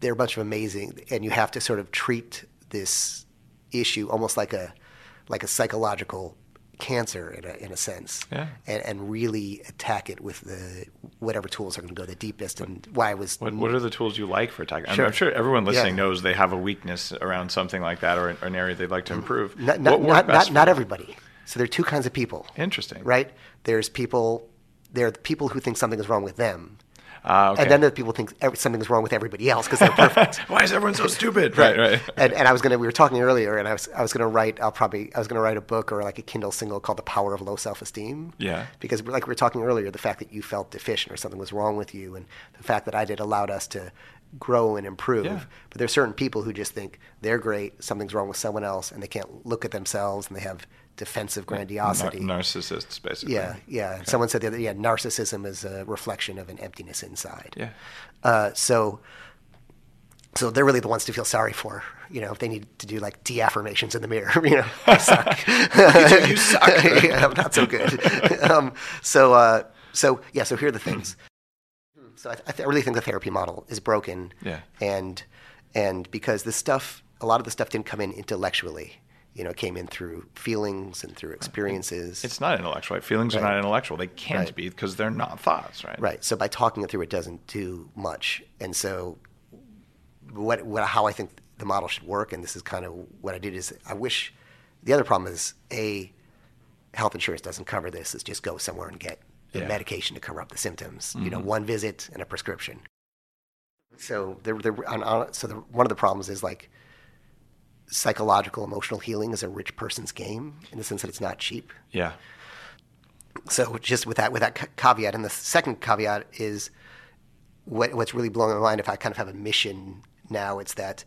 they're a bunch of amazing, and you have to sort of treat this issue almost like a, like a psychological cancer in a, in a sense. Yeah. And, and really attack it with the, whatever tools are going to go the deepest. And why I was, What, what are the tools you like for attacking? Sure. I'm sure everyone listening Yeah. knows they have a weakness around something like that or, an- or an area they'd like to improve. not, not, not, not, not everybody. So there are two kinds of people. Interesting. Right? There's people, there are the people who think something is wrong with them. Ah, okay. And then the people think every, something is wrong with everybody else because they're perfect. Why is everyone so stupid? right, right. and, and I was gonna. We were talking earlier, and I was I was gonna write. I'll probably I was gonna write a book or like a Kindle single called "The Power of Low Self Esteem." Yeah. Because like we were talking earlier, the fact that you felt deficient or something was wrong with you, and the fact that I did allowed us to grow and improve. Yeah. But there's certain people who just think they're great, something's wrong with someone else, and they can't look at themselves, and they have defensive grandiosity. Nar- narcissists, basically. Yeah, yeah. Someone said the other, yeah, narcissism is a reflection of an emptiness inside. Yeah. Uh, so, so they're really the ones to feel sorry for. You know, if they need to do like de-affirmations in the mirror, you know, I suck. you suck. yeah, I'm not so good. um, so, uh, so yeah. So here are the things. So I, I, th- I really think the therapy model is broken. Yeah. And and because the stuff, a lot of the stuff didn't come in intellectually. You know, came in through feelings and through experiences. It's not intellectual. Right? Feelings are not intellectual. They can't Right. be because they're not thoughts, right? Right. So by talking it through, it doesn't do much. And so, what, what how I think the model should work, and this is kind of what I did is I wish the other problem is a health insurance doesn't cover this. Is just go somewhere and get the Yeah. medication to cover up the symptoms. You know, mm-hmm. one visit and a prescription. So the, the on, on, so the, one of the problems is like psychological emotional healing is a rich person's game in the sense that it's not cheap. Yeah. so just with that with that caveat and the second caveat is what, what's really blowing my mind if i kind of have a mission now it's that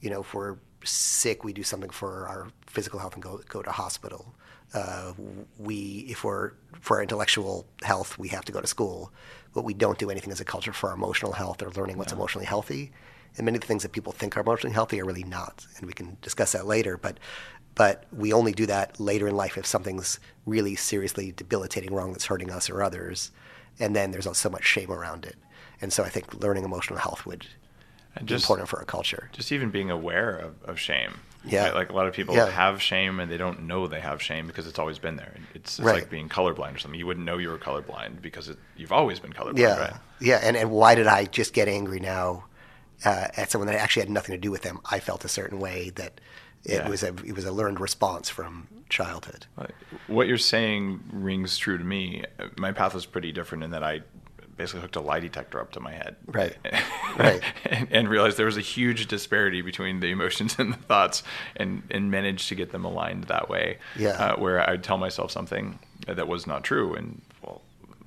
you know if we're sick we do something for our physical health and go go to hospital. Uh, we if we're for our intellectual health we have to go to school. But we don't do anything as a culture for our emotional health or learning what's emotionally healthy and many of the things that people think are emotionally healthy are really not and we can discuss that later but but we only do that later in life if something's really seriously debilitating wrong that's hurting us or others and then there's so much shame around it and so i think learning emotional health would And be important for our culture just even being aware of, of shame. Yeah. Right? Like a lot of people Yeah. have shame and they don't know they have shame because it's always been there. It's, it's Right. like being colorblind or something. You wouldn't know you were colorblind because it, you've always been colorblind, yeah right? yeah and, and why did i just get angry now uh, at someone that actually had nothing to do with them i felt a certain way that it Yeah. was a it was a learned response from childhood What you're saying rings true to me. My path was pretty different in that I basically hooked a lie detector up to my head. Right. Right. and, and realized there was a huge disparity between the emotions and the thoughts, and and managed to get them aligned that way. Yeah. Uh, where I'd tell myself something that was not true, and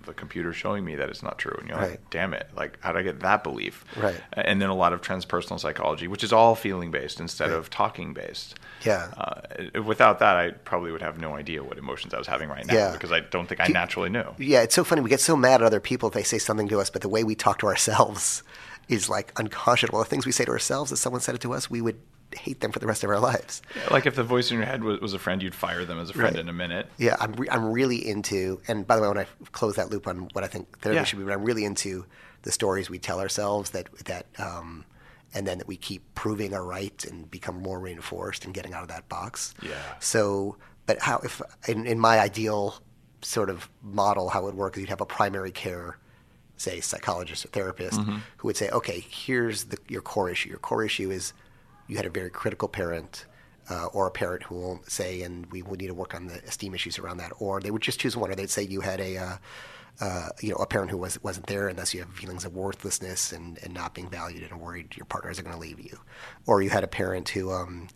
the computer showing me that it's not true, and you're Right. like, damn it, like how did I get that belief? Right. And then a lot of transpersonal psychology, which is all feeling based instead Right. of talking based. Yeah. Uh, without that, I probably would have no idea what emotions I was having right now Yeah. because I don't think I Do- naturally knew. Yeah, it's so funny. We get so mad at other people if they say something to us, but the way we talk to ourselves is like unconscionable. The things we say to ourselves, if someone said it to us, we would hate them for the rest of our lives. Like if the voice in your head was, was a friend, you'd fire them as a friend Right. in a minute. Yeah, I'm, re- I'm really into, and by the way, when I close that loop on what I think therapy Yeah. should be, but I'm really into the stories we tell ourselves that, that, um, and then that we keep proving are right and become more reinforced and getting out of that box. Yeah. So, but how, if, in, in my ideal sort of model, how it would work is you'd have a primary care, say, psychologist or therapist Mm-hmm. who would say, okay, here's the, your core issue. Your core issue is you had a very critical parent uh, or a parent who won't say, and we would need to work on the esteem issues around that. Or they would just choose one, or they'd say you had a, uh, uh, you know, a parent who was, wasn't there, and thus you have feelings of worthlessness and, and not being valued, and worried your partner isn't going to leave you. Or you had a parent who, um,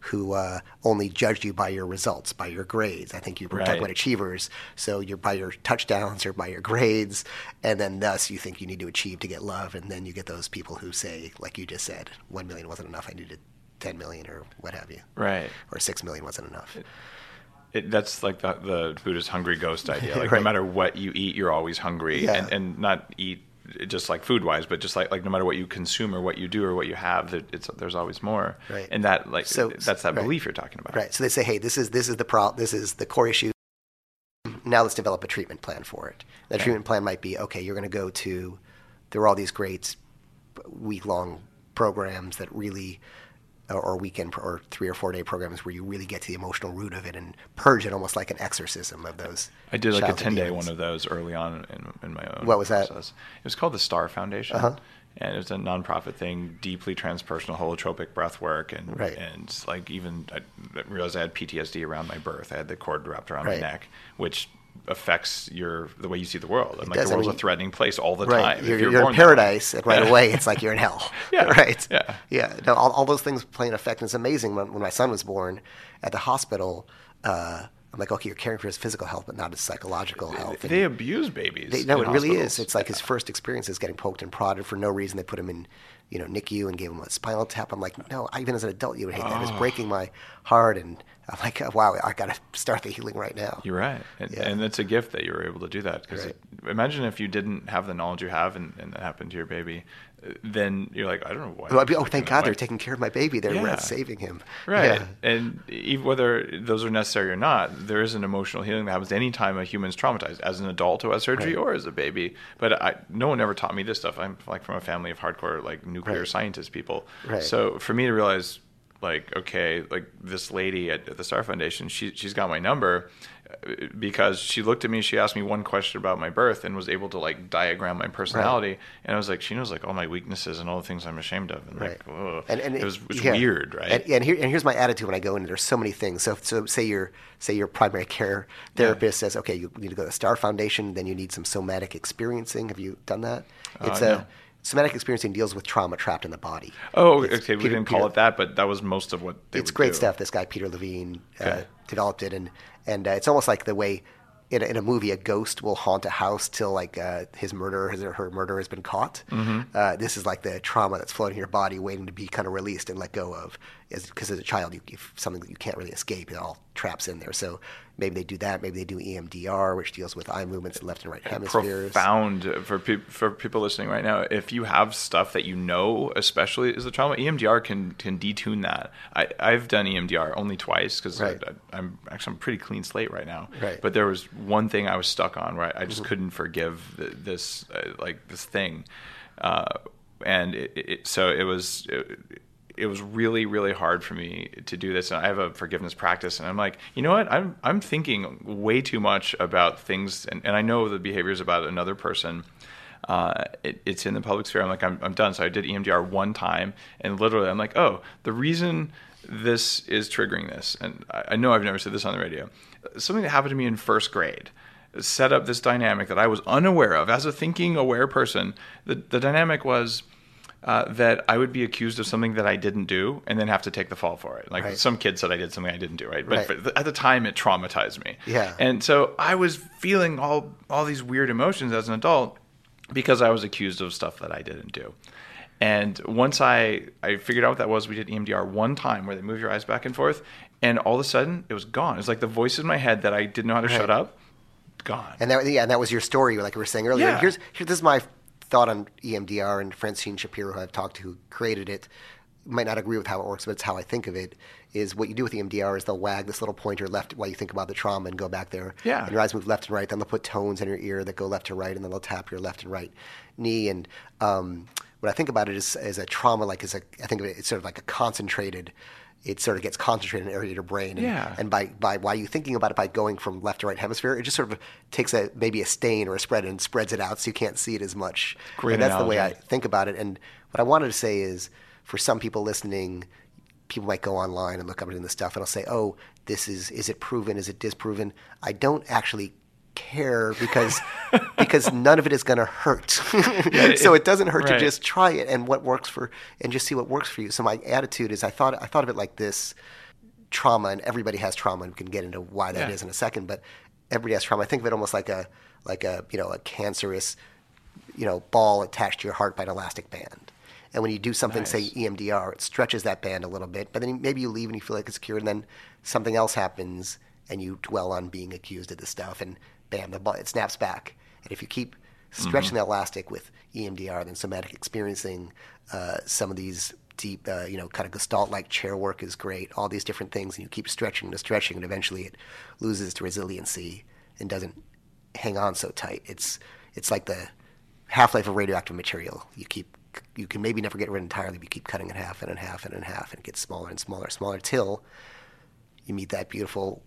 who uh, only judged you by your results, by your grades. I think you were Right. talking about achievers, so you're by your touchdowns or by your grades, and then thus you think you need to achieve to get love, and then you get those people who say, like you just said, one million wasn't enough, I needed ten million or what have you, Right. or six million wasn't enough. It, that's like the, the Buddhist hungry ghost idea. Like Right. no matter what you eat, you're always hungry, Yeah. and, and not eat just like food wise, but just like like no matter what you consume or what you do or what you have, it's there's always more. Right. And that like So- that's that right. belief you're talking about. Right. So they say, hey, this is this is the pro- this is the core issue. Now let's develop a treatment plan for it. That treatment plan might be okay. You're going to go to there are all these great week long programs that really or, weekend or three or four day programs where you really get to the emotional root of it and purge it almost like an exorcism of those. I did like a childhood ten day one of those early on in, in my own. What was that? process. It was called the Star Foundation, Uh-huh. and it was a nonprofit thing, deeply transpersonal holotropic breath work, and Right. and like even I realized I had PTSD around my birth. I had the cord wrapped around Right. my neck, which affects your the way you see the world. And like does, the I world's mean- a threatening place all the Right, time. you're, if you're, you're, in paradise, and right Yeah. away it's like you're in hell. Yeah, right. yeah. yeah. No, all, all those things play an effect, and it's amazing. When, when my son was born at the hospital, uh, I'm like, okay, you're caring for his physical health, but not his psychological health. And They abuse babies. they, no, it really is. It's like his first experience is getting poked and prodded for no reason. They put him in, you know, NICU and gave him a spinal tap. I'm like, no, even as an adult, you would hate that. It's Oh. breaking my heart, and I'm like, oh, wow, I got to start the healing right now. You're right, and, Yeah. and it's a gift that you were able to do that. Because Right. imagine if you didn't have the knowledge you have, and, and that happened to your baby, then you're like, I don't know why. Well, oh, thank God they're taking care of my baby. They're Yeah. saving him. Right, Yeah. and even whether those are necessary or not, there is an emotional healing that happens anytime a human's traumatized, as an adult who has surgery Right. or as a baby. But I, no one ever taught me this stuff. I'm like from a family of hardcore like nuclear Right. scientist people. Right. So for me to realize, like, okay, like this lady at, at the Star Foundation, she she's got my number uh, because she looked at me, she asked me one question about my birth, and was able to like diagram my personality. And I was like, she knows like all my weaknesses and all the things I'm ashamed of. And like, ugh. And, and it was, yeah. weird, right? And, and here and here's my attitude when I go in. There's so many things. So so say your say your primary care therapist says, okay, you need to go to the Star Foundation. Then you need some somatic experiencing. Have you done that? It's Uh, a no. Somatic experiencing deals with trauma trapped in the body. Oh, It's okay. We Peter- didn't call Peter- it that, but that was most of what they it's great do. stuff. This guy Peter Levine uh, developed it, and and uh, it's almost like the way in a, in a movie a ghost will haunt a house till like uh, his murderer, his or her murderer has been caught. Mm-hmm. Uh, this is like the trauma that's floating in your body, waiting to be kind of released and let go of. Because as a child, you, if something that you can't really escape, it all traps in there. So maybe they do that. Maybe they do EMDR, which deals with eye movements in left and right hemispheres. Profound for peop for people listening right now. If you have stuff that you know, especially is the trauma, EMDR can can detune that. I I've done EMDR only twice because Right. I'm actually I'm pretty clean slate right now. Right. Mm-hmm. But there was one thing I was stuck on where I just couldn't forgive th- this uh, like this thing, uh, and it, it, so it was. It, it was really really hard for me to do this and I have a forgiveness practice and I'm like you know what? I'm I'm thinking way too much about things and, and I know the behaviors about another person uh, it, it's in the public sphere. I'm like I'm, I'm done. So I did EMDR one time and literally I'm like oh the reason this is triggering this and I, I know I've never said this on the radio something that happened to me in first grade set up this dynamic that I was unaware of. As a thinking, aware person. The, the dynamic was uh, that I would be accused of something that I didn't do and then have to take the fall for it. Like Right. some kid said I did something I didn't do, right? But Right. the- at the time, it traumatized me. Yeah. And so I was feeling all all these weird emotions as an adult because I was accused of stuff that I didn't do. And once I, I figured out what that was, we did EMDR one time where they move your eyes back and forth, and all of a sudden it was gone. It's like the voice in my head that I didn't know how to shut up, gone. And that, yeah, and that was your story, like we were saying earlier. Yeah. Here's, here, this is my thought on EMDR and Francine Shapiro, who I've talked to, who created it, might not agree with how it works, but it's how I think of it. Is what you do with EMDR is they'll wag this little pointer left while you think about the trauma and go back there. Yeah. And your eyes move left and right. Then they'll put tones in your ear that go left to right, and then they'll tap your left and right knee. And um, what I think about it as is a trauma, like is a, I think of it, it's sort of like a concentrated. It sort of gets concentrated in an area of your brain. And, Yeah. and by, by while you thinking about it by going from left to right hemisphere, it just sort of takes a maybe a stain or a spread and spreads it out so you can't see it as much. Great and that's the way I think about it. And what I wanted to say is, for some people listening, people might go online and look up into this stuff and I'll say, "Oh, this is is it proven? Is it disproven?" I don't actually care because because none of it is going to hurt. so it doesn't hurt right. to just try it and what works for and just see what works for you. So my attitude is I thought I thought of it like this trauma and everybody has trauma and we can get into why that is Yeah. in a second, but everybody has trauma. I think of it almost like a like a, you know, a cancerous you know, ball attached to your heart by an elastic band. And when you do something, say EMDR, it stretches that band a little bit, but then maybe you leave and you feel like it's cured, and then something else happens, and you dwell on being accused of this stuff, and bam, the ball, it snaps back. And if you keep stretching the elastic with EMDR, then somatic experiencing, uh, some of these deep, uh, you know, kind of gestalt-like chair work is great. All these different things, and you keep stretching and stretching, and eventually it loses its resiliency and doesn't hang on so tight. It's it's like the half life of radioactive material. You keep you can maybe never get rid entirely, but you keep cutting it half and in half and in half, and it gets smaller and smaller and smaller till you meet that beautiful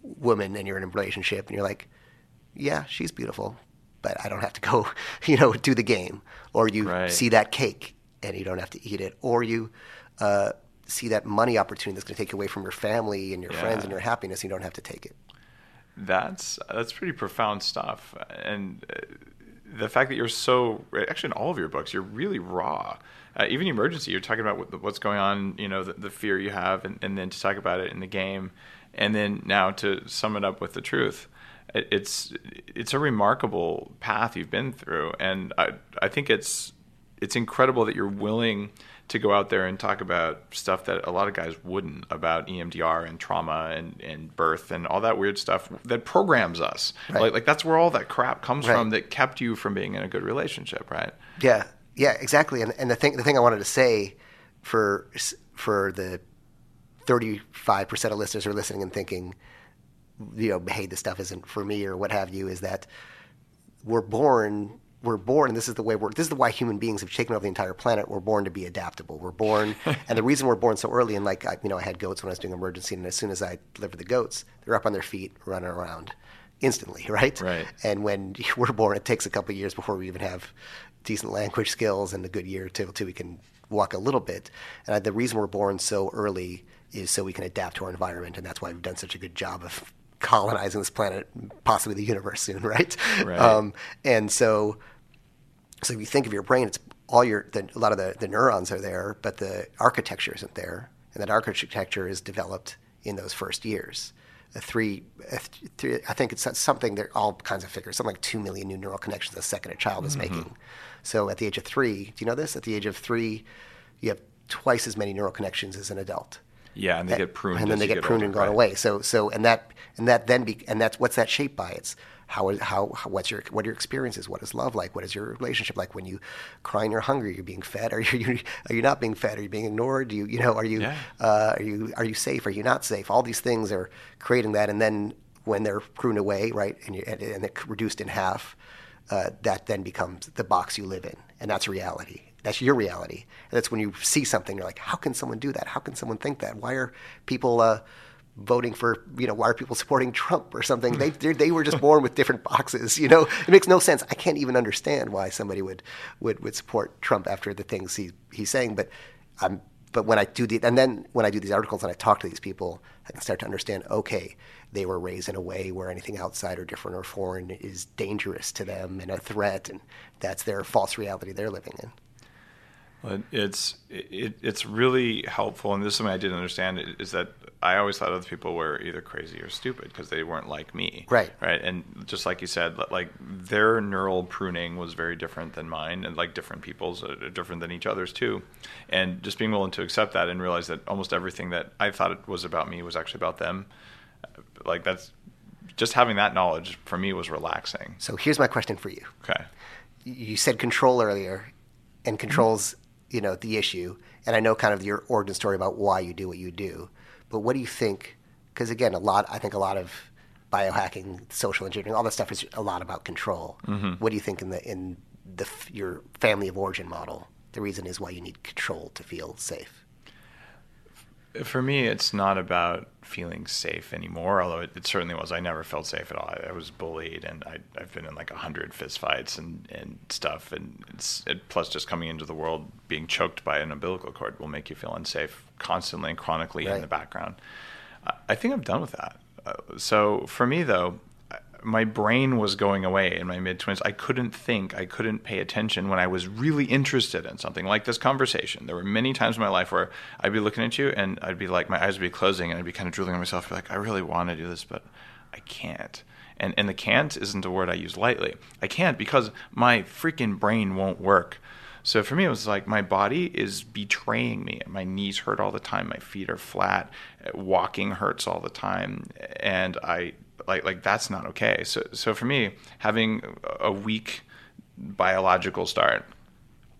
woman and you're in a relationship and you're like, yeah, she's beautiful, but I don't have to go, you know, do the game. Or you Right. see that cake and you don't have to eat it. Or you uh, see that money opportunity that's going to take you away from your family and your friends and your happiness. And you don't have to take it. That's that's pretty profound stuff, and uh, the fact that you're so actually in all of your books you're really raw. Uh, even emergency, you're talking about what's going on, you know, the, the fear you have, and, and then to talk about it in the game, and then now to sum it up with the truth. It, it's it's a remarkable path you've been through, and I I think it's it's incredible that you're willing to go out there and talk about stuff that a lot of guys wouldn't about EMDR and trauma and, and birth and all that weird stuff that programs us. Right. Like, like that's where all that crap comes Right. from that kept you from being in a good relationship, right? Yeah, yeah, exactly. And and the thing the thing I wanted to say for for the thirty five percent of listeners who are listening and thinking, you know, hey, this stuff isn't for me or what have you, is that we're born. We're born, and this is the way we're. This is why human beings have taken over the entire planet. We're born to be adaptable. We're born, and the reason we're born so early, and like I, you know, I had goats when I was doing emergency, and as soon as I delivered the goats, they're up on their feet, running around instantly, right? Right. And when we're born, it takes a couple of years before we even have decent language skills and a good year or two till we can walk a little bit. And the reason we're born so early is so we can adapt to our environment, and that's why we've done such a good job of colonizing this planet, possibly the universe soon, right? Right. Um, and so, so if you think of your brain, it's all your the, a lot of the, the neurons are there, but the architecture isn't there, and that architecture is developed in those first years. A three, a th- three, I think it's something. There are all kinds of figures. Something like two million new neural connections a second a child is making. So at the age of three, do you know this? At the age of three, you have twice as many neural connections as an adult Yeah, and they get pruned, and then they you get pruned older, and gone right? away. So so and that and that then be and that's what's that shaped by? It's how how, how what's your what are your experiences? What is love like? What is your relationship like? When you cry and you're hungry, you're being fed. Are you are you not being fed? Are you being ignored? Do you you know are you Yeah. uh, are you are you safe? Are you not safe? All these things are creating that, and then when they're pruned away, right, and you, and, and it reduced in half, uh, that then becomes the box you live in, and that's reality. That's your reality. And that's when you see something, you're like, how can someone do that? How can someone think that? Why are people uh, voting for, you know, why are people supporting Trump or something? they they're- were just born with different boxes, you know? It makes no sense. I can't even understand why somebody would, would, would support Trump after the things he, he's saying, but I'm but when I do the, and then when I do these articles and I talk to these people, I can start to understand. Okay, they were raised in a way where anything outside or different or foreign is dangerous to them and a threat, and that's their false reality they're living in. Well, it's it, it's really helpful, and this is something I didn't understand is that I always thought other people were either crazy or stupid because they weren't like me. Right. Right. And just like you said, like their neural pruning was very different than mine, and like different people's are different than each other's too. And just being willing to accept that and realize that almost everything that I thought it was about me was actually about them. Uh, like that's just having that knowledge for me was relaxing. So here's my question for you. Okay. You said control earlier, and controls you know the issue. And I know kind of your origin story about why you do what you do. But what do you think? Because again, a lot I think a lot of biohacking, social engineering, all that stuff is a lot about control. Mm-hmm. What do you think in the in the your family of origin model? The reason is why you need control to feel safe. For me, it's not about feeling safe anymore, although it, it certainly was. I never felt safe at all. I, I was bullied, and I, I've been in like a hundred fist fights and, and stuff. And it's, it, plus, just coming into the world, being choked by an umbilical cord will make you feel unsafe constantly and chronically in the background. I, I think I'm done with that. Uh, so for me, though, my brain was going away in my mid 20s. I couldn't think, I couldn't pay attention when I was really interested in something like this conversation. There were many times in my life where I'd be looking at you and I'd be like, my eyes would be closing and I'd be kind of drooling on myself, like, I really want to do this, but I can't. And, and the can't isn't a word I use lightly. I can't because my freaking brain won't work. So for me, it was like my body is betraying me. My knees hurt all the time. My feet are flat. Walking hurts all the time, and I like like that's not okay. So so for me, having a weak biological start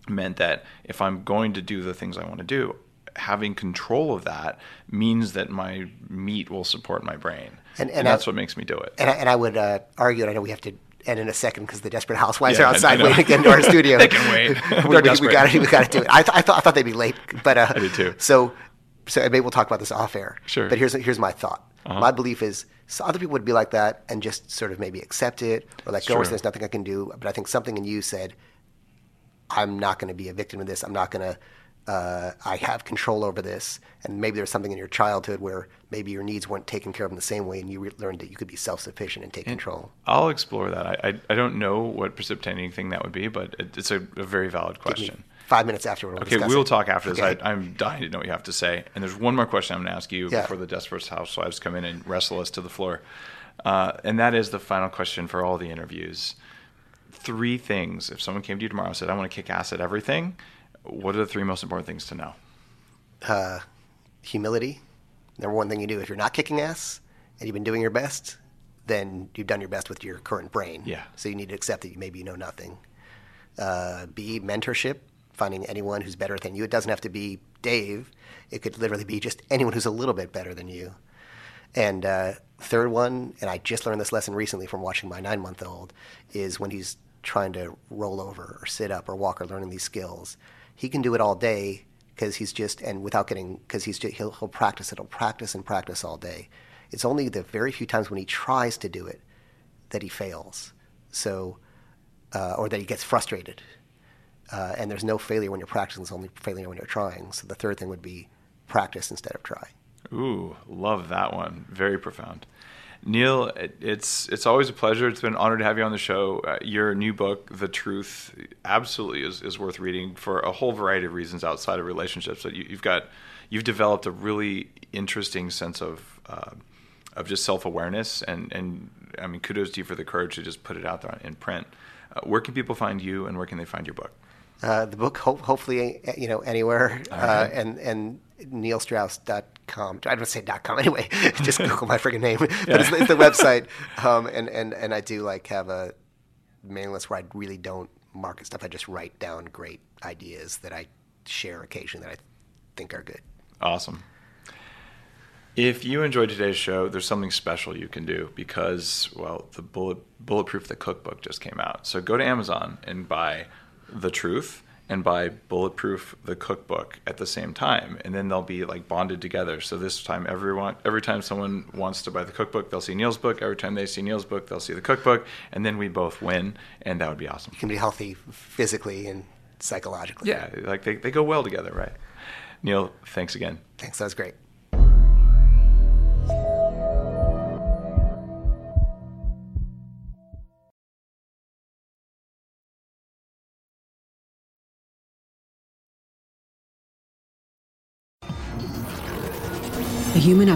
meant that if I'm going to do the things I want to do, having control of that means that my meat will support my brain, And- and, and I- that's what makes me do it. And I, and I would uh, argue, and I know we have to end in a second because the Desperate Housewives Yeah, are I- I outside waiting to get into our studio. They can wait. we, we, we got to we got to do it. I, th- I thought I thought they'd be late, but uh, I did too. So, so maybe we'll talk about this off air. Sure. Uh-huh. But here's here's my thought. My belief is so other people would be like that and just sort of maybe accept it or like, go, Sure. there's nothing I can do. But I think something in you said, I'm not going to be a victim of this. I'm not going to. Uh, I have control over this, and maybe there's something in your childhood where maybe your needs weren't taken care of in the same way, and you re- learned that you could be self-sufficient and take control. I'll explore that. I, I, I don't know what precipitating thing that would be, but it, it's a, a very valid question. Five minutes after We'll Okay, we'll talk after this. Okay. I, I'm dying to know what you have to say. And there's one more question I'm going to ask you Yeah. before the Desperate Housewives come in and wrestle us to the floor. Uh, and that is the final question for all the interviews. Three things. If someone came to you tomorrow and said, I want to kick ass at everything, what are the three most important things to know? uh, humility. Number one thing you do if you're not kicking ass and you've been doing your best, then you've done your best with your current brain. Yeah. So you need to accept that you maybe you know nothing. Uh, B, mentorship, finding anyone who's better than you. It doesn't have to be Dave. It could literally be just anyone who's a little bit better than you. And uh, third one, and I just learned this lesson recently from watching my nine month old, is when he's trying to roll over or sit up or walk or learning these skills, he can do it all day because he's just and without getting because he's just, he'll he'll practice it, he'll practice and practice all day. It's only the very few times when he tries to do it that he fails. So, uh, or that he gets frustrated. Uh, and there's no failure when you're practicing; it's only failure when you're trying. So the third thing would be practice instead of try. Ooh, love that one. Very profound. Neil, it's it's always a pleasure. It's been an honor to have you on the show. Uh, your new book, The Truth, absolutely is, is worth reading for a whole variety of reasons outside of relationships. That you, you've got, you've developed a really interesting sense of uh, of just self awareness, and and I mean, kudos to you for the courage to just put it out there in print. Uh, where can people find you, and where can they find your book? Uh, the book, ho- hopefully, uh, you know, anywhere, uh, right. and and neilstrauss.com. I don't say dot .com anyway. Just Google my freaking name. But it's, it's the website, um, and and and I do like have a mailing list where I really don't market stuff. I just write down great ideas that I share occasionally that I think are good. Awesome. If you enjoyed today's show, there's something special you can do because, well, the bullet, Bulletproof the Cookbook just came out. So go to Amazon and buy The Truth and buy Bulletproof the Cookbook at the same time, and then they'll be like bonded together. So this time, everyone, every time someone wants to buy the cookbook, they'll see Neil's book. Every time they see Neil's book, they'll see the cookbook, and then we both win, and that would be awesome. You can be healthy physically and psychologically. Yeah, like they, they go well together, right? Neil, thanks again. Thanks. That was great.